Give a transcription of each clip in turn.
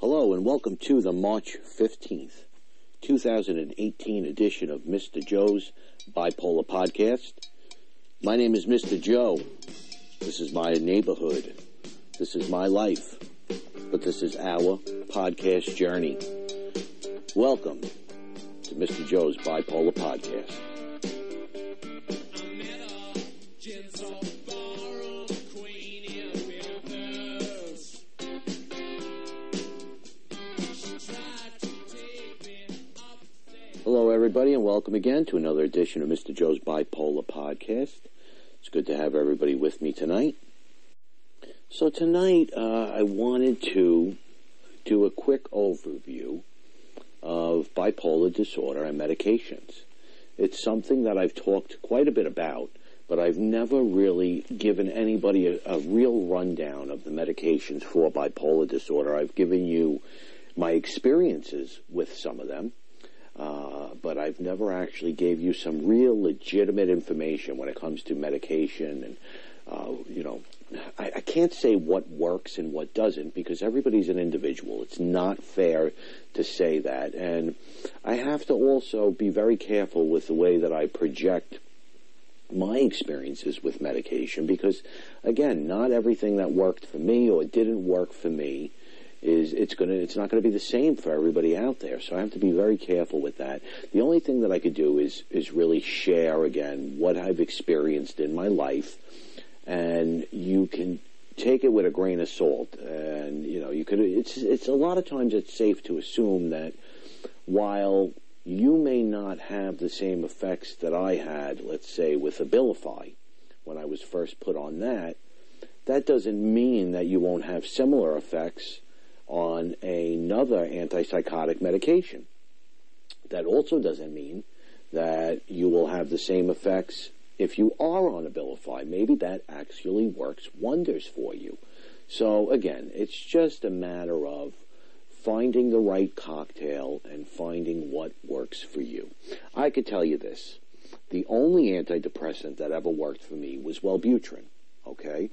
Hello and welcome to the March 15th, 2018 edition of Mr. Joe's Bipolar Podcast. My name is Mr. Joe. This is my neighborhood. This is my life. But this is our podcast journey. Welcome to Mr. Joe's Bipolar Podcast. Everybody, and welcome again to another edition of Mr. Joe's Bipolar Podcast. It's good to have everybody with me tonight. So, tonight uh, I wanted to do a quick overview of bipolar disorder and medications. It's something that I've talked quite a bit about, but I've never really given anybody a, a real rundown of the medications for bipolar disorder. I've given you my experiences with some of them uh, but I've never actually gave you some real legitimate information when it comes to medication and, uh, you know, I, I, can't say what works and what doesn't because everybody's an individual. It's not fair to say that. And I have to also be very careful with the way that I project my experiences with medication because, again, not everything that worked for me or didn't work for me is it's going to it's not going to be the same for everybody out there. So I have to be very careful with that. The only thing that I could do is is really share again what I've experienced in my life, and you can take it with a grain of salt. And you know you could it's it's a lot of times it's safe to assume that while you may not have the same effects that I had, let's say with Abilify, when I was first put on that, that doesn't mean that you won't have similar effects on another antipsychotic medication. That also doesn't mean that you will have the same effects if you are on Abilify. Maybe that actually works wonders for you. So again, it's just a matter of finding the right cocktail and finding what works for you. I could tell you this. The only antidepressant that ever worked for me was Wellbutrin. Okay?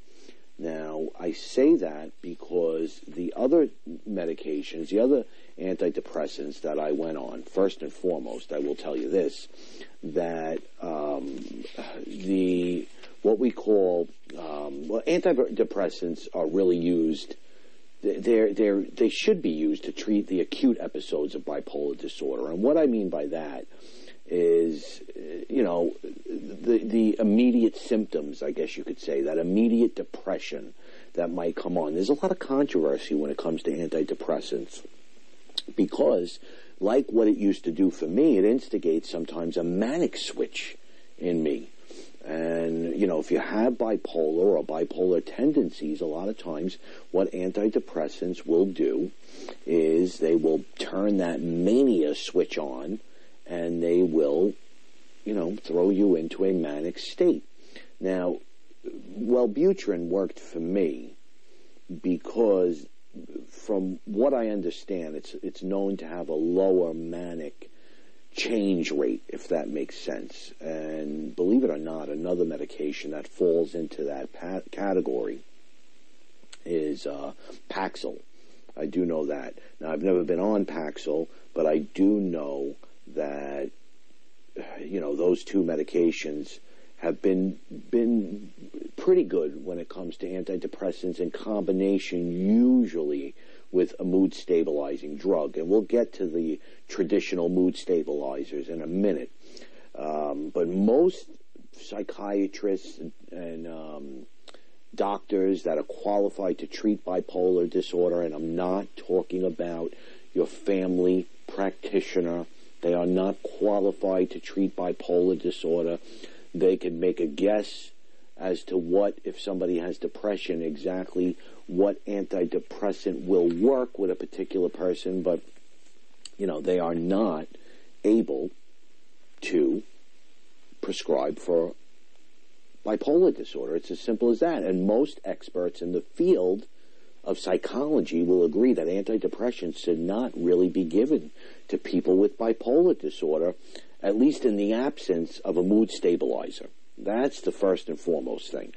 Now, I say that because the other medications, the other antidepressants that I went on, first and foremost, I will tell you this, that um, the what we call um, well, antidepressants are really used. They're, they're, they should be used to treat the acute episodes of bipolar disorder. And what I mean by that is, you know, the, the immediate symptoms, I guess you could say, that immediate depression that might come on. There's a lot of controversy when it comes to antidepressants because, like what it used to do for me, it instigates sometimes a manic switch in me. And, you know, if you have bipolar or bipolar tendencies, a lot of times what antidepressants will do is they will turn that mania switch on and they will, you know, throw you into a manic state. Now, Wellbutrin worked for me because, from what I understand, it's it's known to have a lower manic change rate, if that makes sense. And believe it or not, another medication that falls into that pa- category is uh, Paxil. I do know that. Now, I've never been on Paxil, but I do know that you know those two medications have been been pretty good when it comes to antidepressants in combination usually with a mood stabilizing drug and we'll get to the traditional mood stabilizers in a minute um, but most psychiatrists and, and um, doctors that are qualified to treat bipolar disorder and i'm not talking about your family practitioner they are not qualified to treat bipolar disorder. They can make a guess as to what, if somebody has depression, exactly what antidepressant will work with a particular person, but, you know, they are not able to prescribe for bipolar disorder. It's as simple as that. And most experts in the field of psychology will agree that antidepressants should not really be given to people with bipolar disorder, at least in the absence of a mood stabilizer. That's the first and foremost thing.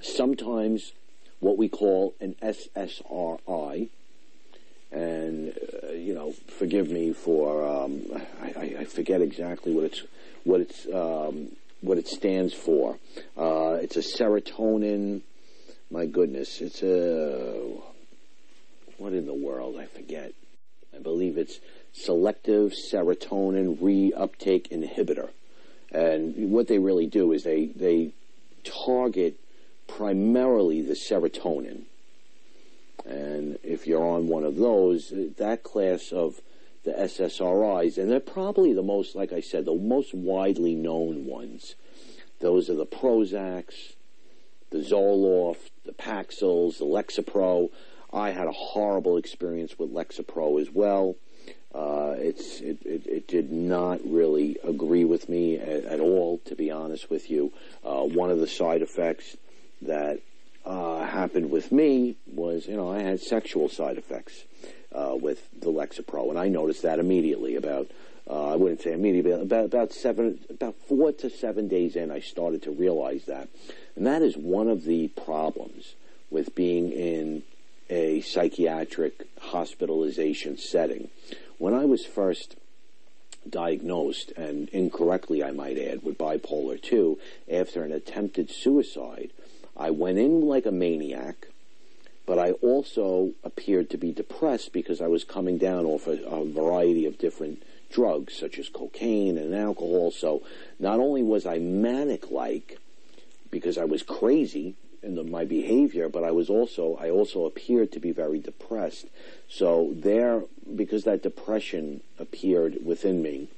Sometimes what we call an SSRI and uh, you know, forgive me for um, I, I, forget exactly what it's what it's um, what it stands for. Uh, it's a serotonin. My goodness, it's a what in the world? I forget. I believe it's selective serotonin reuptake inhibitor. And what they really do is they they target primarily the serotonin. And if you're on one of those, that class of the SSRIs, and they're probably the most, like I said, the most widely known ones. Those are the Prozacs, the Zoloft, the Paxils, the Lexapro. I had a horrible experience with Lexapro as well. Uh, it's it, it, it, did not really agree with me at, at all, to be honest with you. Uh, one of the side effects that uh, happened with me was, you know, I had sexual side effects uh, with the Lexapro, and I noticed that immediately. About uh, I wouldn't say immediately, about about seven, about four to seven days in, I started to realize that, and that is one of the problems with being in a psychiatric hospitalization setting. When I was first diagnosed, and incorrectly I might add, with bipolar 2, after an attempted suicide, I went in like a maniac, but I also appeared to be depressed because I was coming down off a, a variety of different drugs, such as cocaine and alcohol. So not only was I manic like, because I was crazy, in the, my behavior, but I was also I also appeared to be very depressed. So there, because that depression appeared within me,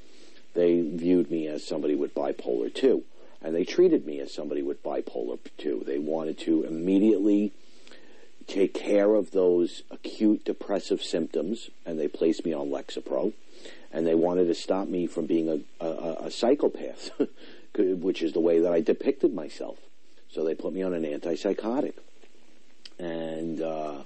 they viewed me as somebody with bipolar two, and they treated me as somebody with bipolar two. They wanted to immediately take care of those acute depressive symptoms, and they placed me on Lexapro, and they wanted to stop me from being a, a, a psychopath, which is the way that I depicted myself. So they put me on an antipsychotic. And, uh,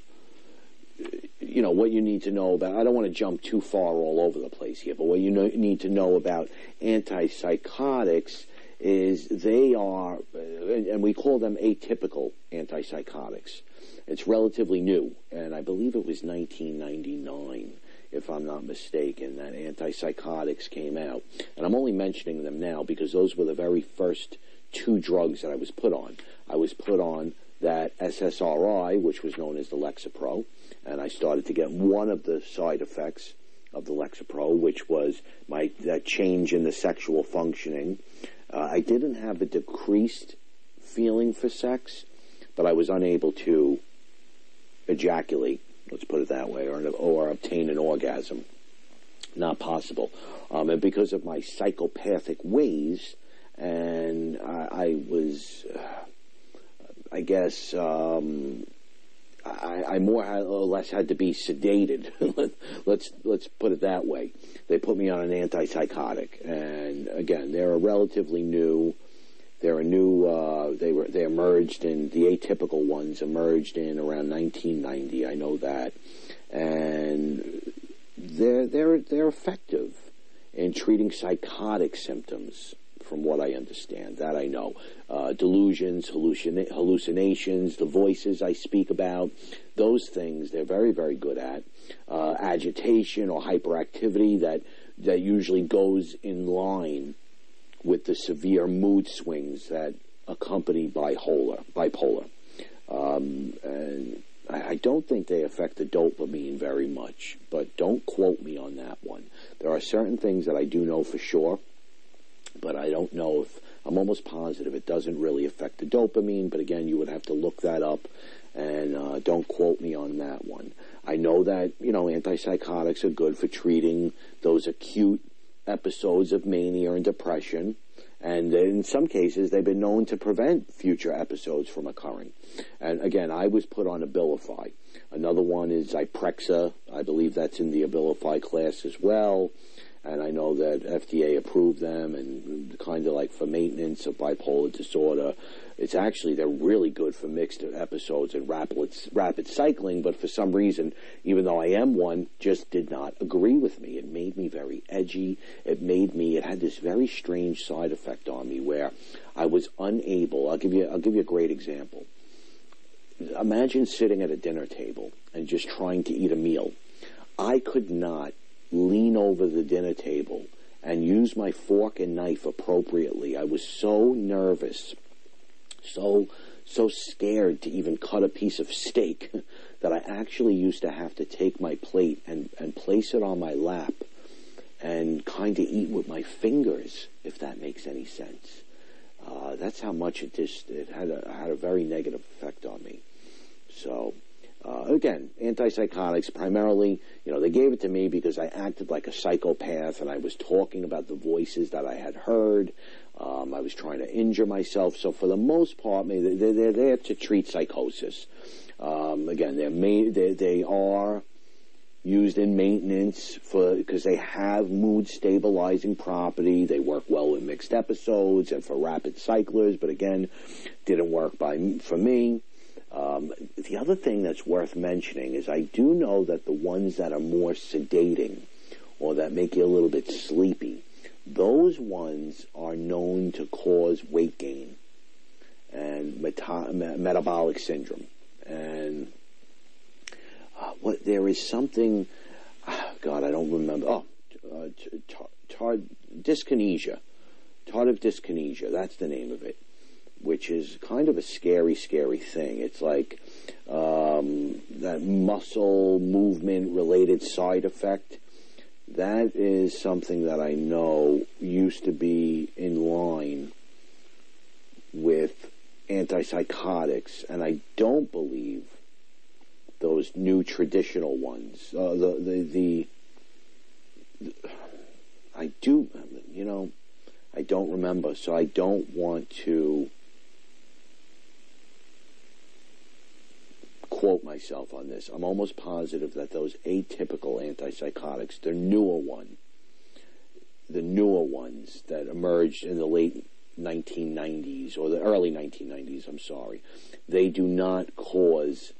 you know, what you need to know about, I don't want to jump too far all over the place here, but what you know, need to know about antipsychotics is they are, and we call them atypical antipsychotics. It's relatively new, and I believe it was 1999 if I'm not mistaken, that antipsychotics came out. And I'm only mentioning them now because those were the very first two drugs that I was put on. I was put on that SSRI, which was known as the Lexapro, and I started to get one of the side effects of the Lexapro, which was my that change in the sexual functioning. Uh, I didn't have a decreased feeling for sex, but I was unable to ejaculate. Let's put it that way, or or obtain an orgasm. Not possible, um, and because of my psychopathic ways, and I, I was, I guess, um, I, I, more or less had to be sedated. let's let's put it that way. They put me on an antipsychotic, and again, they're a relatively new. They're a new. Uh, they were they emerged in the atypical ones emerged in around 1990. I know that, and they're they're they're effective in treating psychotic symptoms from what I understand. That I know. Uh, delusions, hallucina- hallucinations, the voices I speak about, those things they're very, very good at. Uh, agitation or hyperactivity that that usually goes in line with the severe mood swings that accompany bipolar. Bipolar. Um, and I, I don't think they affect the dopamine very much, but don't quote me on that one. There are certain things that I do know for sure but I don't know if I'm almost positive it doesn't really affect the dopamine. But again, you would have to look that up, and uh, don't quote me on that one. I know that you know antipsychotics are good for treating those acute episodes of mania and depression. And in some cases, they've been known to prevent future episodes from occurring. And again, I was put on Abilify. Another one is Zyprexa. I believe that's in the Abilify class as well and I know that FDA approved them and kind of like for maintenance of bipolar disorder. It's actually they're really good for mixed episodes and rapid rapid cycling, but for some reason, even though I am one, just did not agree with me. It made me very edgy. It made me. It had this very strange side effect on me where I was unable. I'll give you. I'll give you a great example. Imagine sitting at a dinner table and just trying to eat a meal I could not lean over the dinner table and use my fork and knife appropriately. I was so nervous, so so scared to even cut a piece of steak that I actually used to have to take my plate and, and place it on my lap and kind of eat with my fingers, if that makes any sense. Uh, that's how much it just it had a had a very negative effect on me. So uh, again, antipsychotics primarily, you know, they gave it to me because I acted like a psychopath and I was talking about the voices that I had heard. Um, I was trying to injure myself. So for the most part, they're, they're there to treat psychosis. Um, again, they're they, they are used in maintenance for because they have mood stabilizing property. They work well in mixed episodes and for rapid cyclers, but again, didn't work by for me. Um, the other thing that's worth mentioning is I do know that the ones that are more sedating or that make you a little bit sleepy, those ones are known to cause weight gain and meta- metabolic syndrome. And uh, what there is something, oh God, I don't remember. Oh, uh, tar- dyskinesia, tardive dyskinesia. That's the name of it which is kind of a scary, scary thing. It's like um, that muscle movement related side effect. That is something that I know used to be in line with antipsychotics, and I don't believe those new traditional ones. Uh, the, the, the the I do, you know, I don't remember, so I don't want to quote myself on this. I'm almost positive that those atypical antipsychotics, the newer one, the newer ones that emerged in the late 1990s or the early 1990s, I'm sorry, they do not cause,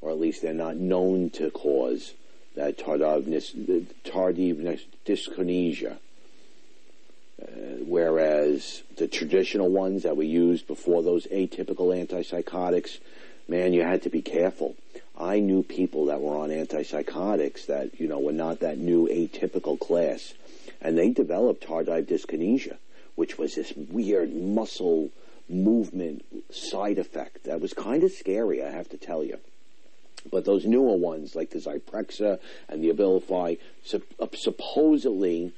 or at least they're not known to cause that tardive, tardive dyskinesia. Uh, whereas the traditional ones that we used before those atypical antipsychotics, man, you had to be careful. I knew people that were on antipsychotics that, you know, were not that new atypical class. And they developed tardive dyskinesia, which was this weird muscle movement side effect that was kind of scary, I have to tell you. But those newer ones, like the Zyprexa and the Abilify, uh, supposedly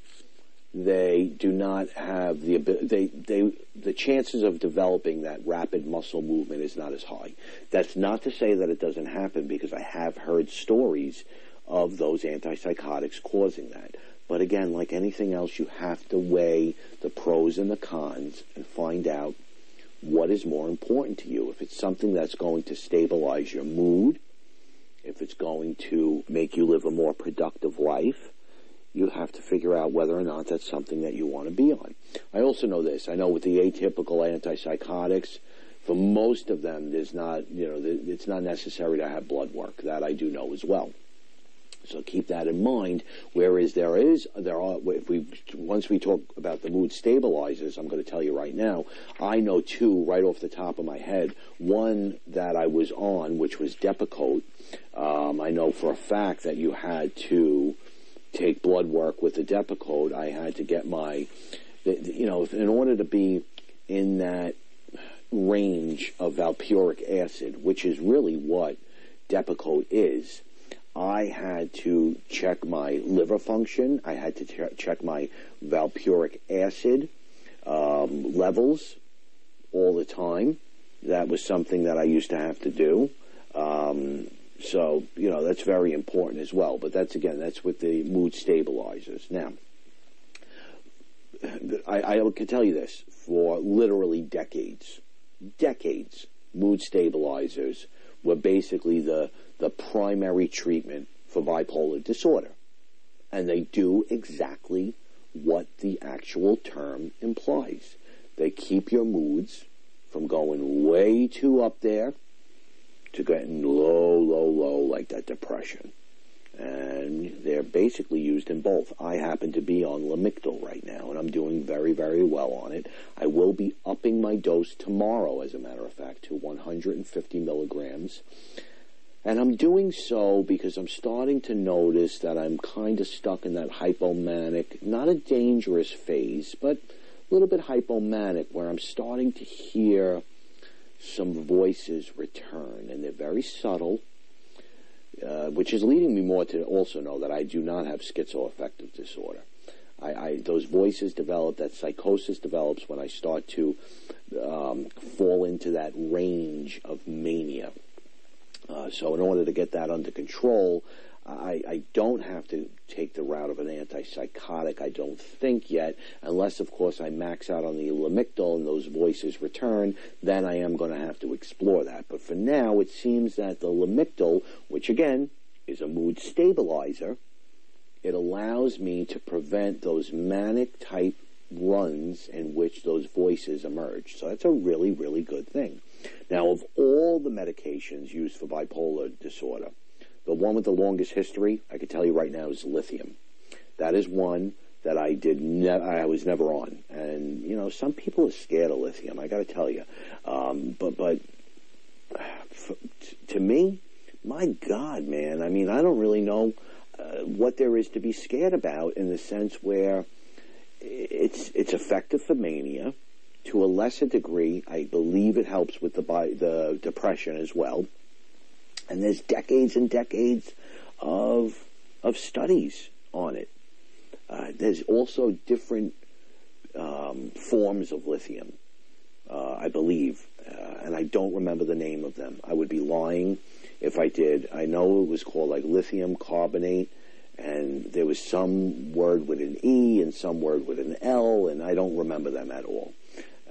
they do not have the they they the chances of developing that rapid muscle movement is not as high. That's not to say that it doesn't happen because I have heard stories of those antipsychotics causing that. But again, like anything else, you have to weigh the pros and the cons and find out what is more important to you. If it's something that's going to stabilize your mood, if it's going to make you live a more productive life, you have to figure out whether or not that's something that you want to be on. I also know this. I know with the atypical antipsychotics, for most of them, there's not, you know, it's not necessary to have blood work. That I do know as well. So keep that in mind. Whereas there is, there are, if we, once we talk about the mood stabilizers, I'm going to tell you right now, I know two right off the top of my head. One that I was on, which was Depakote. Um, I know for a fact that you had to, take blood work with the Depakote, I had to get my, you know, in order to be in that range of valproic acid, which is really what Depakote is, I had to check my liver function. I had to ch- check my valproic acid um, levels all the time. That was something that I used to have to do. Um, so, you know, that's very important as well. But that's, again, that's with the mood stabilizers. Now, I, I can tell you this, for literally decades, decades, mood stabilizers were basically the, the primary treatment for bipolar disorder. And they do exactly what the actual term implies. They keep your moods from going way too up there to getting low, low, low, like that depression. And they're basically used in both. I happen to be on Lamictal right now, and I'm doing very, very well on it. I will be upping my dose tomorrow, as a matter of fact, to 150 milligrams. And I'm doing so because I'm starting to notice that I'm kind of stuck in that hypomanic, not a dangerous phase, but a little bit hypomanic where I'm starting to hear some voices return and they're very subtle, uh, which is leading me more to also know that I do not have schizoaffective disorder. I, I, those voices develop, that psychosis develops when I start to um, fall into that range of mania. Uh, so in order to get that under control, I, I, don't have to take the route of an antipsychotic, I don't think yet, unless, of course, I max out on the Lamictal and those voices return, then I am going to have to explore that. But for now, it seems that the Lamictal, which again is a mood stabilizer, it allows me to prevent those manic type runs in which those voices emerge. So that's a really, really good thing. Now, of all the medications used for bipolar disorder, the one with the longest history, I can tell you right now, is lithium. That is one that I did ne- I was never on, and you know some people are scared of lithium. I got to tell you, um, but but f- t- to me, my God, man, I mean, I don't really know uh, what there is to be scared about in the sense where it's it's effective for mania to a lesser degree. I believe it helps with the the depression as well. And there's decades and decades of of studies on it. Uh, there's also different um, forms of lithium, uh, I believe, uh, and I don't remember the name of them. I would be lying if I did. I know it was called like lithium carbonate, and there was some word with an E and some word with an L, and I don't remember them at all.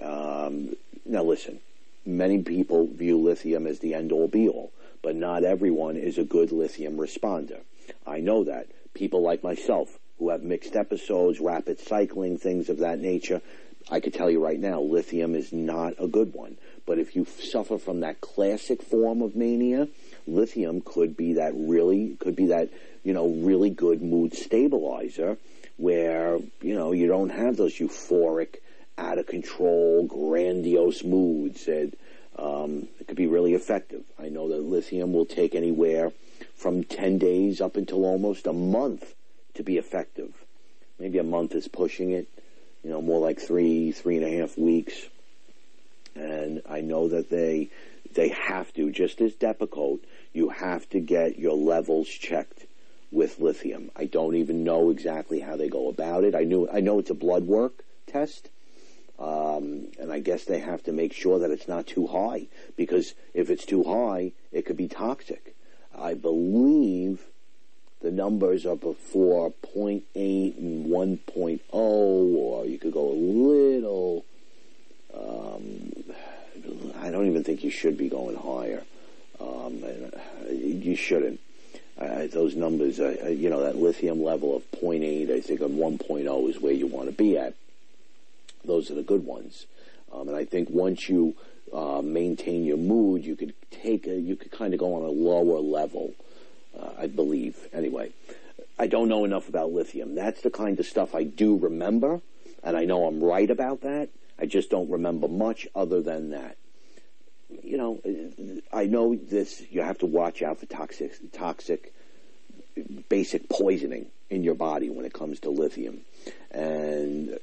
Um, now, listen, many people view lithium as the end all be all, but not everyone is a good lithium responder. I know that. People like myself who have mixed episodes, rapid cycling, things of that nature, I could tell you right now, lithium is not a good one. But if you suffer from that classic form of mania, lithium could be that really, could be that, you know, really good mood stabilizer where, you know, you don't have those euphoric, out of control, grandiose moods. And um, it could be really effective. I know that lithium will take anywhere from 10 days up until almost a month to be effective. Maybe a month is pushing it, you know, more like three, three and a half weeks. And I know that they, they have to, just as Depakote, you have to get your levels checked with lithium. I don't even know exactly how they go about it. I knew, I know it's a blood work test, um, and I guess they have to make sure that it's not too high because if it's too high, it could be toxic. I believe the numbers are before 0.8 and 1.0, or you could go a little. Um, I don't even think you should be going higher. Um, you shouldn't. Uh, those numbers, uh, you know, that lithium level of 0.8, I think on 1.0 is where you want to be at. Those are the good ones. Um, and I think once you uh, maintain your mood, you could take a, you could kind of go on a lower level. Uh, I believe. Anyway, I don't know enough about lithium. That's the kind of stuff I do remember, and I know I'm right about that. I just don't remember much other than that. You know, I know this. You have to watch out for toxic, toxic, basic poisoning in your body when it comes to lithium, and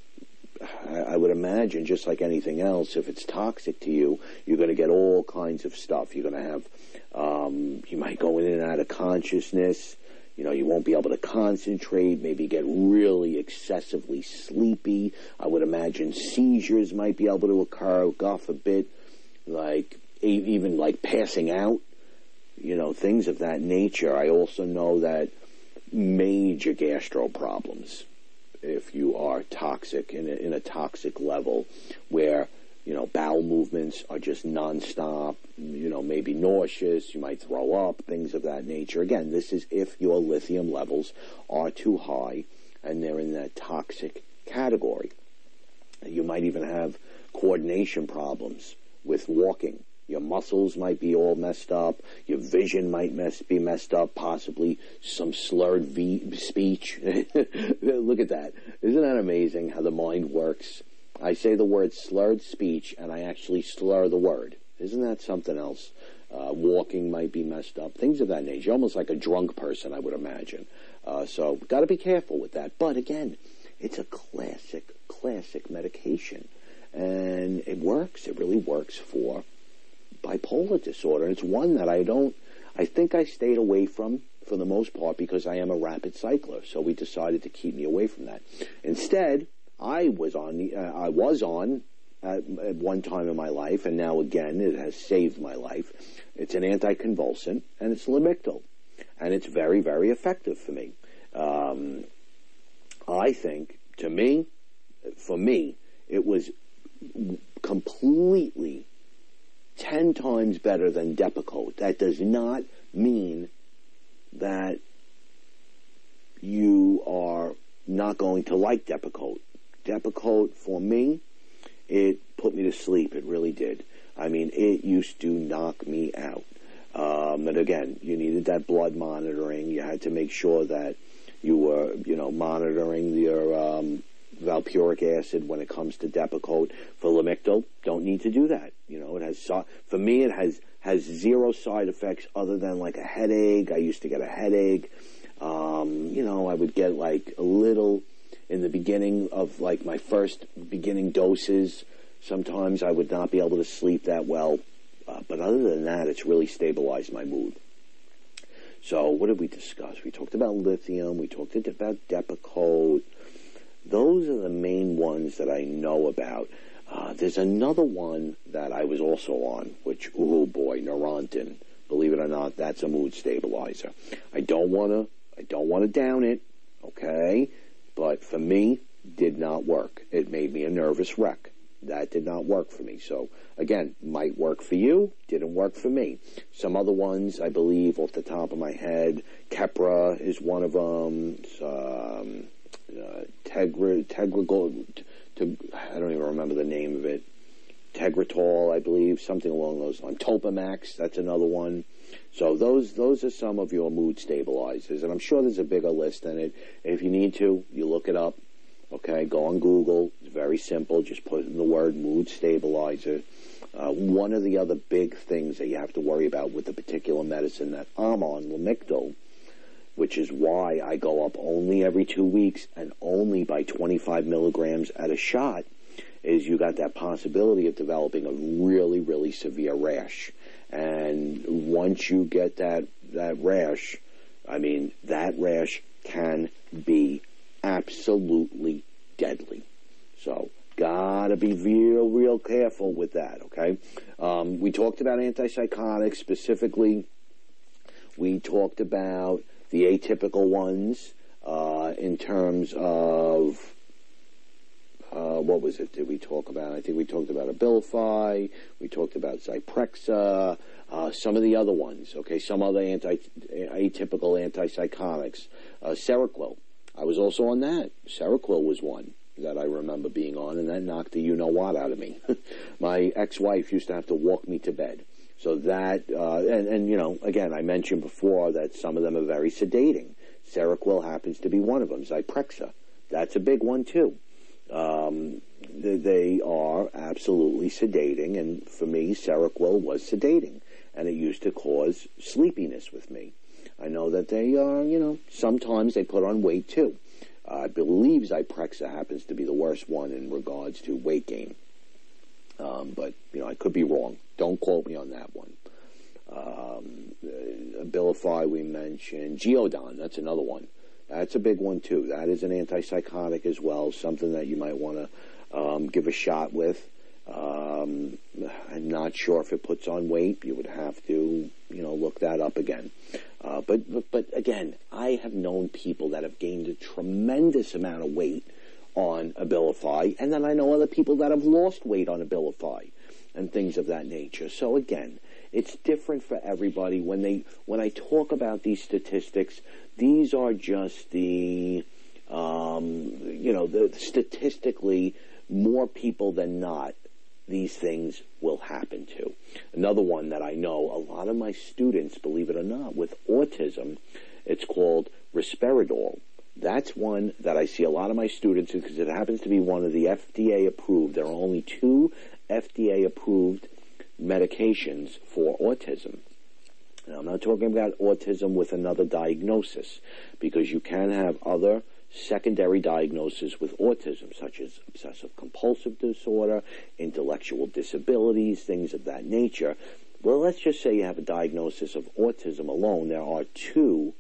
I would imagine, just like anything else, if it's toxic to you, you're going to get all kinds of stuff. You're going to have, um, you might go in and out of consciousness. You know, you won't be able to concentrate, maybe get really excessively sleepy. I would imagine seizures might be able to occur, God forbid, like even like passing out, you know, things of that nature. I also know that major gastro problems if you are toxic in a, in a toxic level where you know bowel movements are just nonstop you know maybe nauseous you might throw up things of that nature. Again this is if your lithium levels are too high and they're in that toxic category. You might even have coordination problems with walking your muscles might be all messed up. Your vision might mess, be messed up. Possibly some slurred v- speech. Look at that. Isn't that amazing how the mind works? I say the word slurred speech and I actually slur the word. Isn't that something else? Uh, walking might be messed up, things of that nature. Almost like a drunk person, I would imagine. Uh, so, got to be careful with that. But again, it's a classic, classic medication, and it works. It really works for bipolar disorder. It's one that I don't. I think I stayed away from for the most part because I am a rapid cycler. So we decided to keep me away from that. Instead, I was on the, uh, I was on at, at, one time in my life, and now again it has saved my life. It's an anticonvulsant, and it's Lamictal, and it's very, very effective for me. Um, I think, to me, for me, it was completely ten times better than Depakote. That does not mean that you are not going to like Depakote. Depakote, for me, it put me to sleep. It really did. I mean, it used to knock me out. Um, and again, you needed that blood monitoring. You had to make sure that you were, you know, monitoring your um, valproic acid when it comes to Depakote. For Lamictal, don't need to do that. You know, it has for me, it has has zero side effects other than like a headache. I used to get a headache. Um, you know, I would get like a little in the beginning of like my first beginning doses. Sometimes I would not be able to sleep that well. Uh, but other than that, it's really stabilized my mood. So what did we discuss? We talked about lithium. We talked about Depakote. Those are the main ones that I know about. Uh, there's another one that I was also on, which, oh boy, Neurontin. Believe it or not, that's a mood stabilizer. I don't want to, I don't want to down it, okay? But for me, did not work. It made me a nervous wreck. That did not work for me. So again, might work for you, didn't work for me. Some other ones, I believe, off the top of my head, Keppra is one of them. Um, uh, Tegra, Tegra I don't even remember the name of it. Tegretol, I believe, something along those lines. Topamax, that's another one. So those those are some of your mood stabilizers, and I'm sure there's a bigger list than it. If you need to, you look it up. Okay, go on Google. It's very simple. Just put in the word mood stabilizer. Uh, one of the other big things that you have to worry about with the particular medicine that I'm on, Lamictal, which is why I go up only every two weeks and only by 25 milligrams at a shot, is you got that possibility of developing a really, really severe rash. And once you get that, that rash, I mean, that rash can be absolutely deadly. So, gotta be real, real careful with that, okay? Um, we talked about antipsychotics specifically. We talked about the atypical ones uh, in terms of uh, what was it? Did we talk about? I think we talked about Abilify. We talked about Zyprexa. Uh, some of the other ones. Okay, some other anti atypical antipsychotics. Uh, Seroquel. I was also on that. Seroquel was one that I remember being on, and that knocked the you know what out of me. My ex-wife used to have to walk me to bed so that, uh, and, and, you know, again, I mentioned before that some of them are very sedating. Seroquel happens to be one of them. Zyprexa, that's a big one too. Um, they, are absolutely sedating, and for me, Seroquel was sedating, and it used to cause sleepiness with me. I know that they are, you know, sometimes they put on weight too. Uh, I believe Zyprexa happens to be the worst one in regards to weight gain. Um, but, you know, I could be wrong. Don't quote me on that one. Um, uh, Abilify we mentioned. Geodon, that's another one. That's a big one too. That is an antipsychotic as well, something that you might want to um, give a shot with. Um, I'm not sure if it puts on weight. You would have to, you know, look that up again. Uh, but, but, but again, I have known people that have gained a tremendous amount of weight on Abilify, and then I know other people that have lost weight on Abilify and things of that nature. So again, it's different for everybody. When they when I talk about these statistics, these are just the um, you know the statistically more people than not these things will happen to. Another one that I know a lot of my students, believe it or not, with autism, it's called risperidone. That's one that I see a lot of my students because it happens to be one of the FDA approved. There are only two FDA approved medications for autism. I'm not talking about autism with another diagnosis, because you can have other secondary diagnoses with autism, such as obsessive compulsive disorder, intellectual disabilities, things of that nature. Well, let's just say you have a diagnosis of autism alone. There are two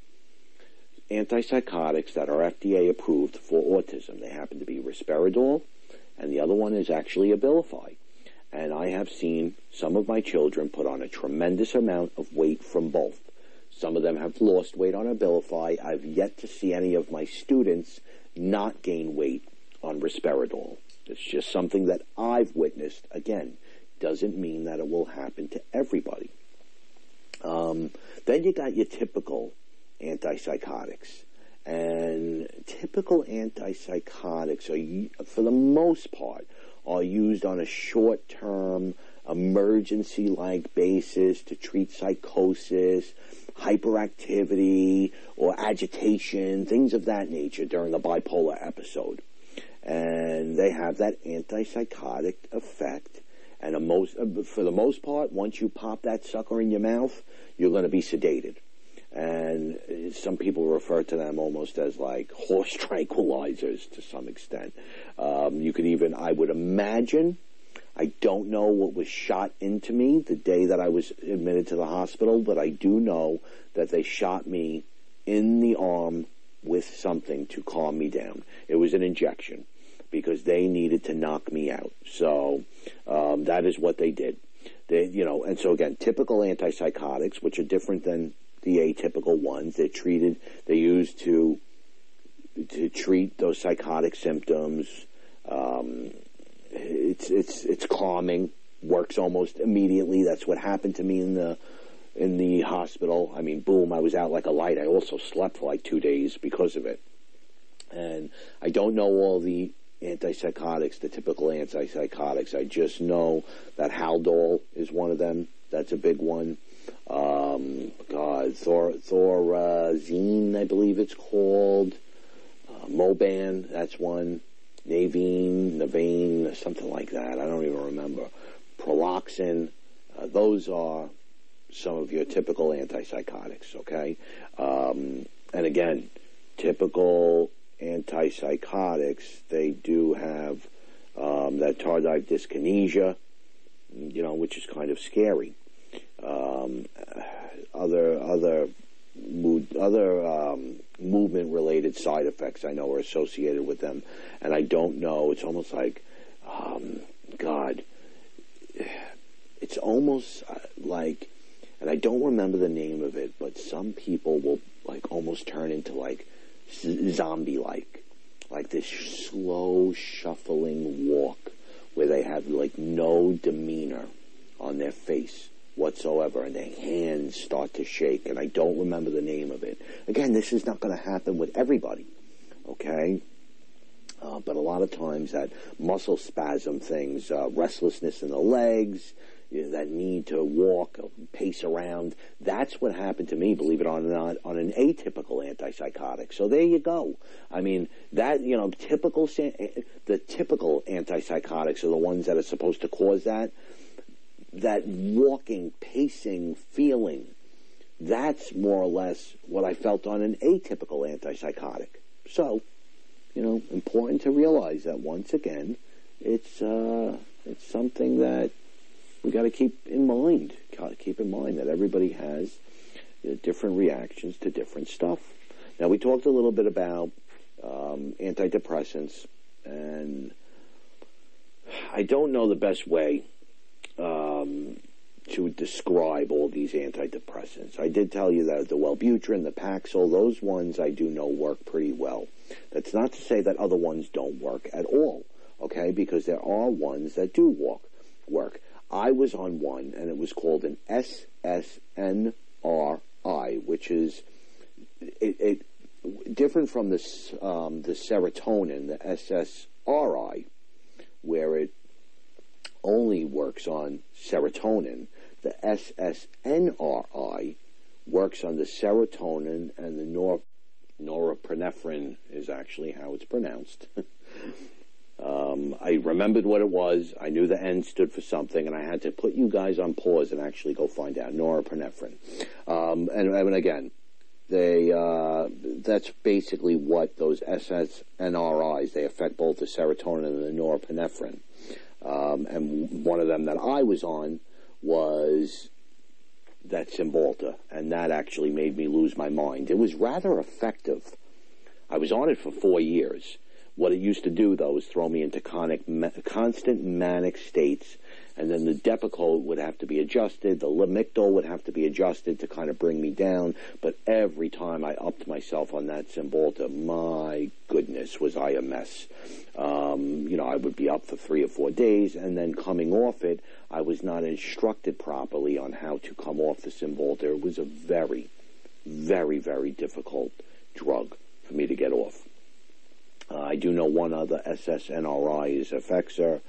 antipsychotics that are FDA approved for autism. They happen to be risperidone, and the other one is actually Abilify. And I have seen some of my children put on a tremendous amount of weight from both. Some of them have lost weight on Abilify. I've yet to see any of my students not gain weight on risperidone. It's just something that I've witnessed. Again, doesn't mean that it will happen to everybody. Um, then you got your typical antipsychotics. And typical antipsychotics are, for the most part, are used on a short-term, emergency-like basis to treat psychosis, hyperactivity, or agitation, things of that nature during a bipolar episode. And they have that antipsychotic effect. And most, uh, for the most part, once you pop that sucker in your mouth, you're going to be sedated and some people refer to them almost as like horse tranquilizers to some extent. Um, you could even, I would imagine, I don't know what was shot into me the day that I was admitted to the hospital, but I do know that they shot me in the arm with something to calm me down. It was an injection because they needed to knock me out. So um, that is what they did. They, you know, and so again, typical antipsychotics, which are different than the atypical ones. They're treated, they're used to, to treat those psychotic symptoms. Um, it's, it's, it's calming, works almost immediately. That's what happened to me in the, in the hospital. I mean, boom, I was out like a light. I also slept for like two days because of it. And I don't know all the antipsychotics, the typical antipsychotics. I just know that Haldol is one of them. That's a big one. Um, Thorazine, I believe it's called. Uh, Moban, that's one. Navine, Navane, something like that. I don't even remember. Prolixin, uh, those are some of your typical antipsychotics, okay? Um, and again, typical antipsychotics, they do have um, that tardive dyskinesia, you know, which is kind of scary um, other other mood, other um, movement related side effects I know are associated with them, and I don't know. It's almost like, um, God, it's almost uh, like, and I don't remember the name of it, but some people will like almost turn into like zombie like, like this slow shuffling walk where they have like no demeanor on their face whatsoever, and their hands start to shake, and I don't remember the name of it. Again, this is not going to happen with everybody, okay? Uh, but a lot of times that muscle spasm things, uh, restlessness in the legs, you know, that need to walk, uh, pace around, that's what happened to me, believe it or not, on an atypical antipsychotic. So there you go. I mean, that, you know, typical, the typical antipsychotics are the ones that are supposed to cause that that walking, pacing, feeling, that's more or less what I felt on an atypical antipsychotic. So, you know, important to realize that once again, it's uh, it's something that we got to keep in mind. Got to keep in mind that everybody has know, different reactions to different stuff. Now, we talked a little bit about um, antidepressants, and I don't know the best way um, to describe all these antidepressants. I did tell you that the Wellbutrin, the Paxil, those ones I do know work pretty well. That's not to say that other ones don't work at all, okay? Because there are ones that do work. Work. I was on one, and it was called an SSNRI, which is it, it different from this um, the serotonin, the SSRI, where it only works on serotonin. The SSNRI works on the serotonin and the nor- norepinephrine is actually how it's pronounced. um, I remembered what it was. I knew the N stood for something, and I had to put you guys on pause and actually go find out norepinephrine. Um, and, and again, they uh, that's basically what those SSNRIs they affect both the serotonin and the norepinephrine. Um, and one of them that I was on was that Cymbalta, and that actually made me lose my mind. It was rather effective. I was on it for four years. What it used to do, though, was throw me into conic, constant manic states and then the Depakote would have to be adjusted, the Lamictal would have to be adjusted to kind of bring me down, but every time I upped myself on that Cymbalta, my goodness, was I a mess. Um, you know, I would be up for three or four days, and then coming off it, I was not instructed properly on how to come off the Cymbalta. It was a very, very, very difficult drug for me to get off. Uh, I do know one other SSNRI is Effexor.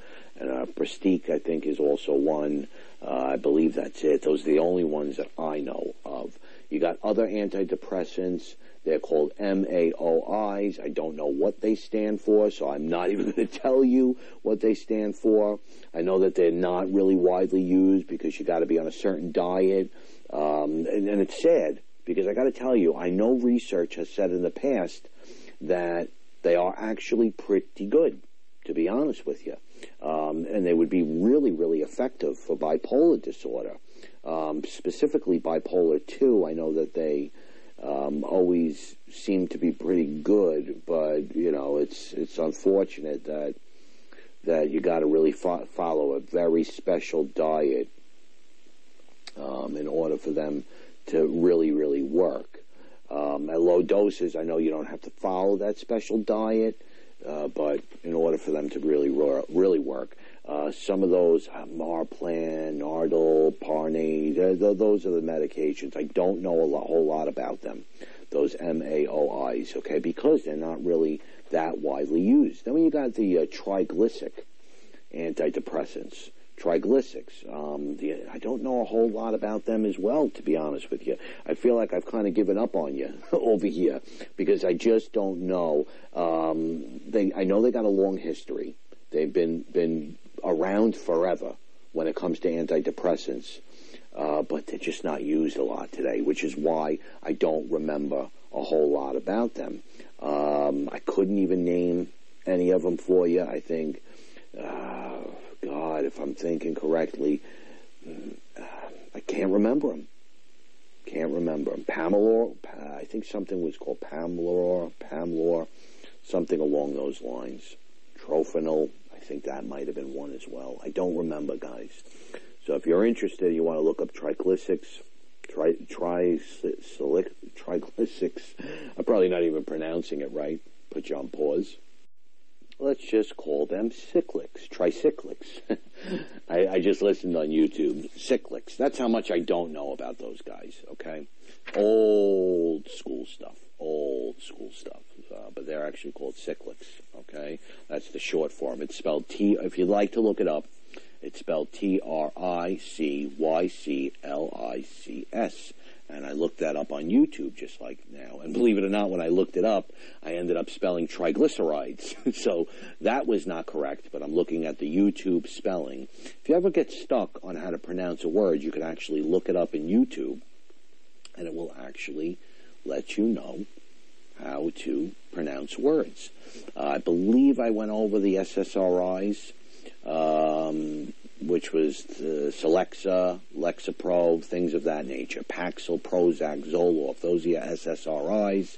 And uh, Pristiq, I think, is also one. Uh, I believe that's it. Those are the only ones that I know of. You got other antidepressants. They're called MAOIs. I don't know what they stand for, so I'm not even going to tell you what they stand for. I know that they're not really widely used because you got to be on a certain diet. Um, and, and it's sad because I got to tell you, I know research has said in the past that they are actually pretty good, to be honest with you um, and they would be really, really effective for bipolar disorder. Um, specifically, bipolar 2, I know that they um, always seem to be pretty good, but, you know, it's, it's unfortunate that, that you got to really fo- follow a very special diet um, in order for them to really, really work. Um, at low doses, I know you don't have to follow that special diet, uh, but in order for them to really really work, uh, some of those uh, Marplan, Nardil, Parnate, those are the medications. I don't know a lot, whole lot about them. Those MAOIs, okay, because they're not really that widely used. Then when you got the uh, antidepressants, triglycics. Um, I don't know a whole lot about them as well, to be honest with you. I feel like I've kind of given up on you over here because I just don't know. Um, they, I know they got a long history. They've been been around forever when it comes to antidepressants, uh, but they're just not used a lot today, which is why I don't remember a whole lot about them. Um, I couldn't even name any of them for you. I think. Uh, if I'm thinking correctly, uh, I can't remember them. Can't remember them. Pamelor, I think something was called Pamlor, Pamlor, something along those lines. Trophanol, I think that might have been one as well. I don't remember, guys. So if you're interested, you want to look up triglycics, tri, tri. I'm probably not even pronouncing it right. Put you on pause let's just call them cyclics, tricyclics. I, I, just listened on YouTube. Cyclics. That's how much I don't know about those guys, okay? Old school stuff. Old school stuff. Uh, but they're actually called cyclics, okay? That's the short form. It's spelled T, if you'd like to look it up, it's spelled T-R-I-C-Y-C-L-I-C-S and I looked that up on YouTube just like now. And believe it or not, when I looked it up, I ended up spelling triglycerides. so that was not correct, but I'm looking at the YouTube spelling. If you ever get stuck on how to pronounce a word, you can actually look it up in YouTube, and it will actually let you know how to pronounce words. Uh, I believe I went over the SSRIs. Um, which was the Celexa, Lexapro, things of that nature. Paxil, Prozac, Zoloft, those are your SSRIs.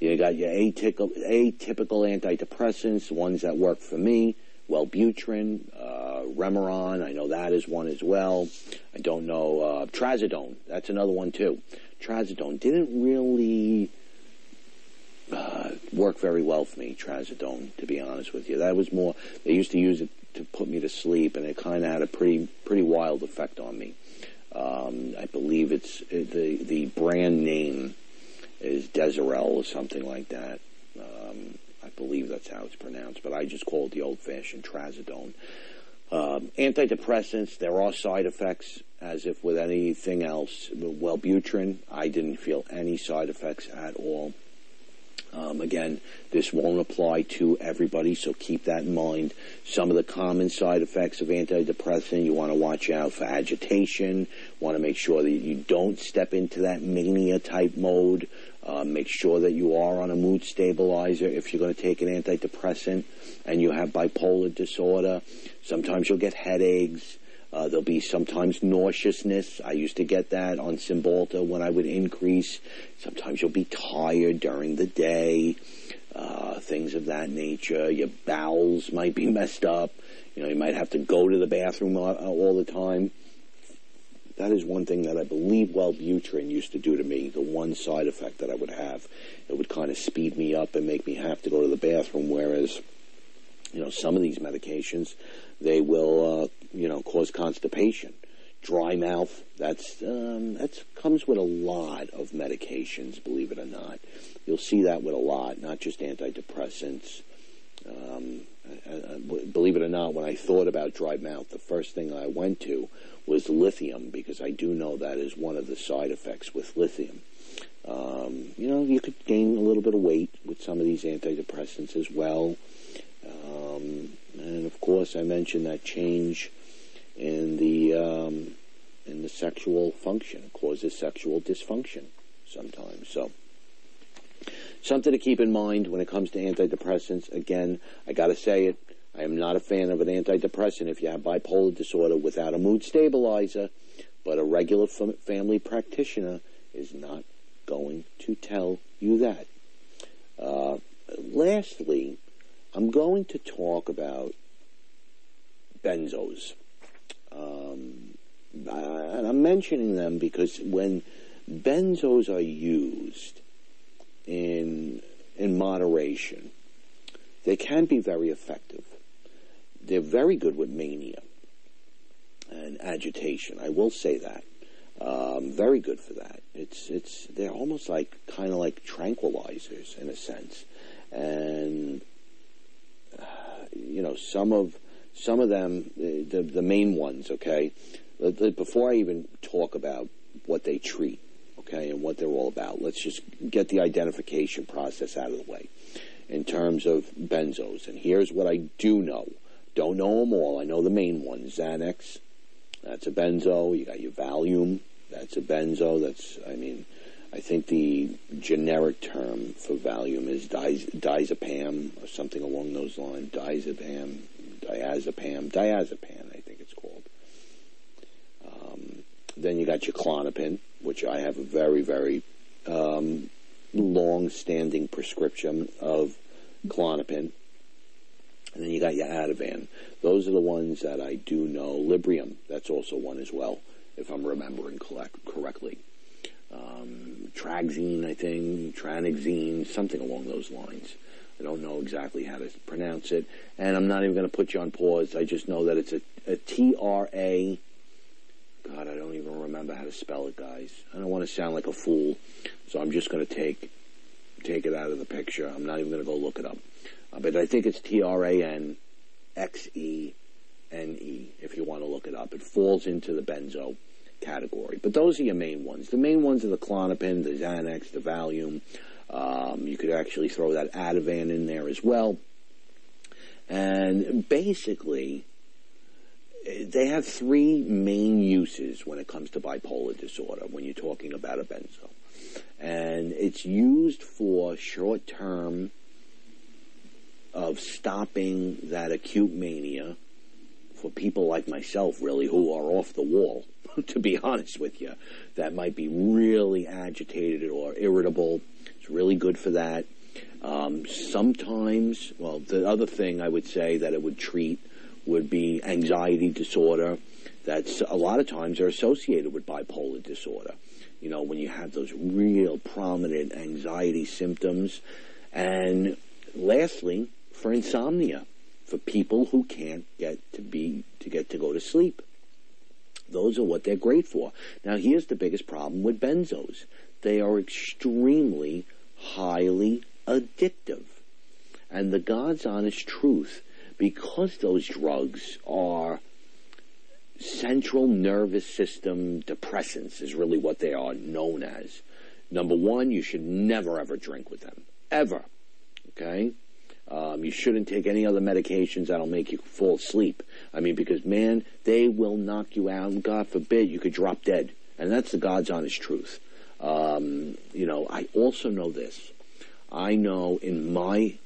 You got your atypical, atypical antidepressants, ones that work for me. Wellbutrin, uh, Remeron, I know that is one as well. I don't know, uh, Trazodone, that's another one too. Trazodone didn't really uh, work very well for me, Trazodone, to be honest with you. That was more, they used to use it to put me to sleep, and it kind of had a pretty pretty wild effect on me. Um, I believe it's the the brand name is Desyrel or something like that. Um, I believe that's how it's pronounced, but I just call it the old-fashioned trazodone. Um, antidepressants, there are side effects, as if with anything else. Wellbutrin, I didn't feel any side effects at all. Um, again, this won't apply to everybody, so keep that in mind. Some of the common side effects of antidepressant, you want to watch out for agitation, want to make sure that you don't step into that mania type mode, uh, make sure that you are on a mood stabilizer if you're going to take an antidepressant and you have bipolar disorder. Sometimes you'll get headaches. Uh, there'll be sometimes nauseousness. I used to get that on Cymbalta when I would increase. Sometimes you'll be tired during the day, uh, things of that nature. Your bowels might be messed up. You know, you might have to go to the bathroom all, all the time. That is one thing that I believe Wellbutrin used to do to me. The one side effect that I would have, it would kind of speed me up and make me have to go to the bathroom. Whereas, you know, some of these medications, they will, uh, you know, cause constipation, dry mouth. That's um, that comes with a lot of medications. Believe it or not, you'll see that with a lot, not just antidepressants. Um, I, I, believe it or not, when I thought about dry mouth, the first thing I went to was lithium because I do know that is one of the side effects with lithium. Um, you know, you could gain a little bit of weight with some of these antidepressants as well. Um, and of course, I mentioned that change in the um, in the sexual function causes sexual dysfunction sometimes. So something to keep in mind when it comes to antidepressants. Again, I got to say it. I am not a fan of an antidepressant if you have bipolar disorder without a mood stabilizer, but a regular family practitioner is not going to tell you that. Uh, lastly, I'm going to talk about benzos. Um, and I'm mentioning them because when benzos are used in in moderation, they can be very effective. They're very good with mania and agitation. I will say that. Um, very good for that. It's it's they're almost like kind of like tranquilizers in a sense, and uh, you know some of some of them the the, main ones. Okay, before I even talk about what they treat, okay, and what they're all about, let's just get the identification process out of the way in terms of benzos. And here's what I do know. Don't know them all. I know the main ones. Xanax, that's a benzo. You got your Valium, that's a benzo. That's, I mean, I think the generic term for Valium is diazepam or something along those lines. Diazepam, diazepam, diazepam, I think it's called. Um, then you got your Klonopin, which I have a very, very um, long-standing prescription of Klonopin. And then you got your Ativan. Those are the ones that I do know. Librium, that's also one as well, if I'm remembering collect, correctly. Um, I think, Tranexine, something along those lines. I don't know exactly how to pronounce it. And I'm not even going to put you on pause. I just know that it's a, a T-R-A. God, I don't even remember how to spell it, guys. I don't want to sound like a fool, so I'm just going to take take it out of the picture. I'm not even going to go look it up. Uh, but I think it's T R A N X E N E if you want to look it up. It falls into the benzo category. But those are your main ones. The main ones are the Klonopin, the Xanax, the Valium. Um, you could actually throw that Ativan in there as well. And basically, they have three main uses when it comes to bipolar disorder when you're talking about a benzo. And it's used for short term of stopping that acute mania for people like myself, really, who are off the wall, to be honest with you, that might be really agitated or irritable. It's really good for that. Um, sometimes, well, the other thing I would say that it would treat would be anxiety disorder. That's a lot of times are associated with bipolar disorder. You know, when you have those real prominent anxiety symptoms. And lastly, for insomnia, for people who can't get to be to get to go to sleep. Those are what they're great for. Now, here's the biggest problem with benzos. They are extremely highly addictive. And the God's honest truth, because those drugs are central nervous system depressants, is really what they are known as. Number one, you should never ever drink with them ever. Okay? Um, you shouldn't take any other medications that'll make you fall asleep. I mean, because man, they will knock you out, God forbid you could drop dead. And that's the God's honest truth. Um, you know, I also know this. I know in my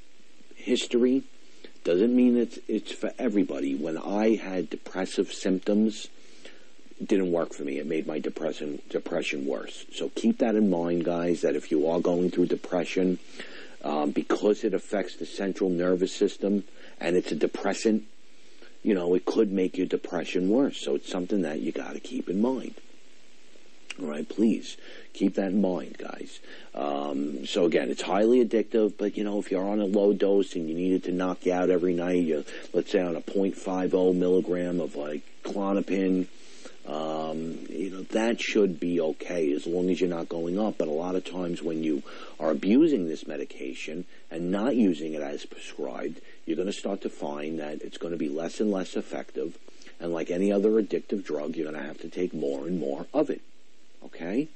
history, doesn't mean it's it's for everybody. When I had depressive symptoms, didn't work for me. It made my depression depression worse. So keep that in mind, guys. That if you are going through depression, um, because it affects the central nervous system and it's a depressant, you know, it could make your depression worse. So it's something that you got to keep in mind. All right, please keep that in mind, guys. Um, so again, it's highly addictive, but you know, if you're on a low dose and you need it to knock you out every night, you let's say on a 0.50 milligram of like Klonopin, um, you know, that should be okay as long as you're not going up. But a lot of times when you are abusing this medication and not using it as prescribed, you're going to start to find that it's going to be less and less effective. And like any other addictive drug, you're going to have to take more and more of it. Okay?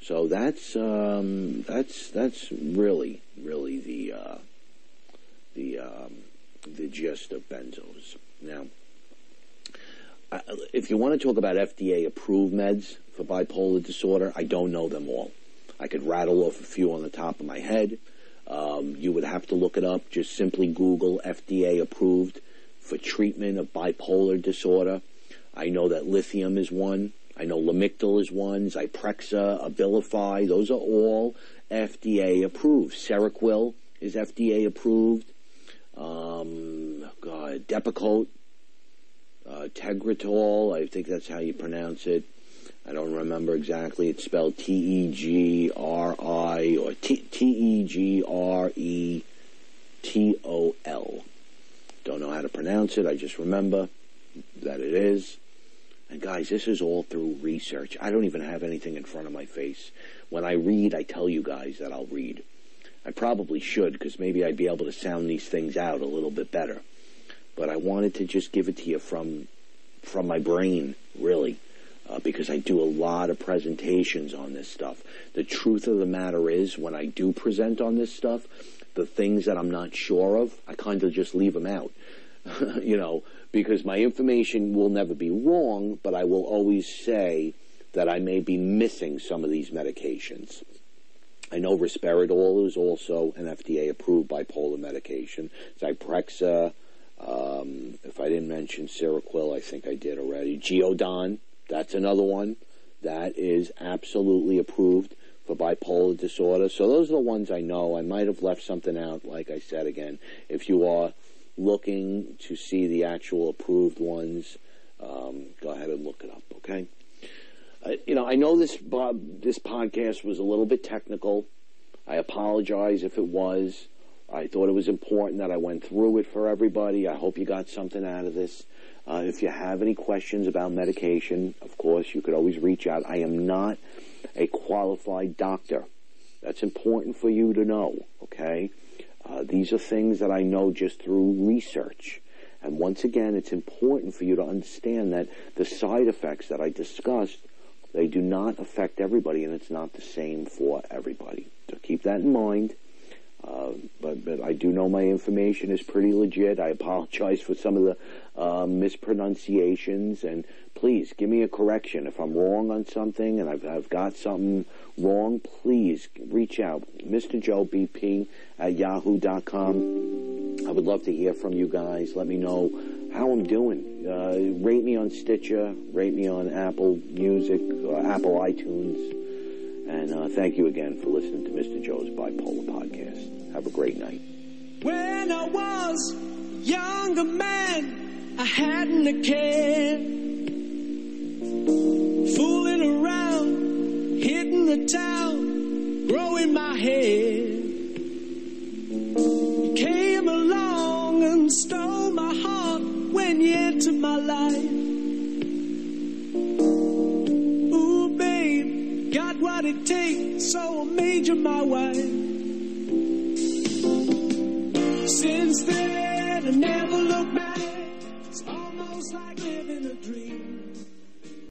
So that's um, that's that's really really the uh, the um, the gist of benzos. Now, if you want to talk about FDA approved meds for bipolar disorder, I don't know them all. I could rattle off a few on the top of my head. Um, you would have to look it up. Just simply Google FDA approved for treatment of bipolar disorder. I know that lithium is one. I know Lamictal is one. Zyprexa, Abilify, those are all FDA approved. Seroquel is FDA approved. Um, God, Depakote, uh, Tegretol, I think that's how you pronounce it. I don't remember exactly. It's spelled T E G R I or T E G R E T O L. Don't know how to pronounce it. I just remember that it is. And guys, this is all through research. I don't even have anything in front of my face. When I read, I tell you guys that I'll read. I probably should because maybe I'd be able to sound these things out a little bit better but I wanted to just give it to you from from my brain, really, uh, because I do a lot of presentations on this stuff. The truth of the matter is, when I do present on this stuff, the things that I'm not sure of, I kind of just leave them out, you know, because my information will never be wrong, but I will always say that I may be missing some of these medications. I know risperidol is also an FDA-approved bipolar medication. Zyprexa, um, if I didn't mention Seroquel, I think I did already. Geodon, that's another one that is absolutely approved for bipolar disorder. So those are the ones I know. I might have left something out, like I said again. If you are looking to see the actual approved ones, um, go ahead and look it up, okay? Uh, you know, I know this Bob, this podcast was a little bit technical. I apologize if it was. I thought it was important that I went through it for everybody. I hope you got something out of this. Uh, if you have any questions about medication, of course, you could always reach out. I am not a qualified doctor. That's important for you to know, okay? Uh, these are things that I know just through research. And once again, it's important for you to understand that the side effects that I discussed, they do not affect everybody, and it's not the same for everybody. So keep that in mind. Uh, but but I do know my information is pretty legit. I apologize for some of the uh, mispronunciations, and please give me a correction if I'm wrong on something and I've I've got something wrong. Please reach out, Mr. Joe BP at yahoo.com. I would love to hear from you guys. Let me know how I'm doing. Uh, rate me on Stitcher. Rate me on Apple Music, uh, Apple iTunes. And uh, thank you again for listening to Mr. Joe's Bipolar Podcast. Have a great night. When I was younger man, I hadn't a care. Fooling around, hitting the town, growing my hair. You came along and stole my heart when you entered my life. It takes, so I made you my wife. Since then, I never look back. It's almost like.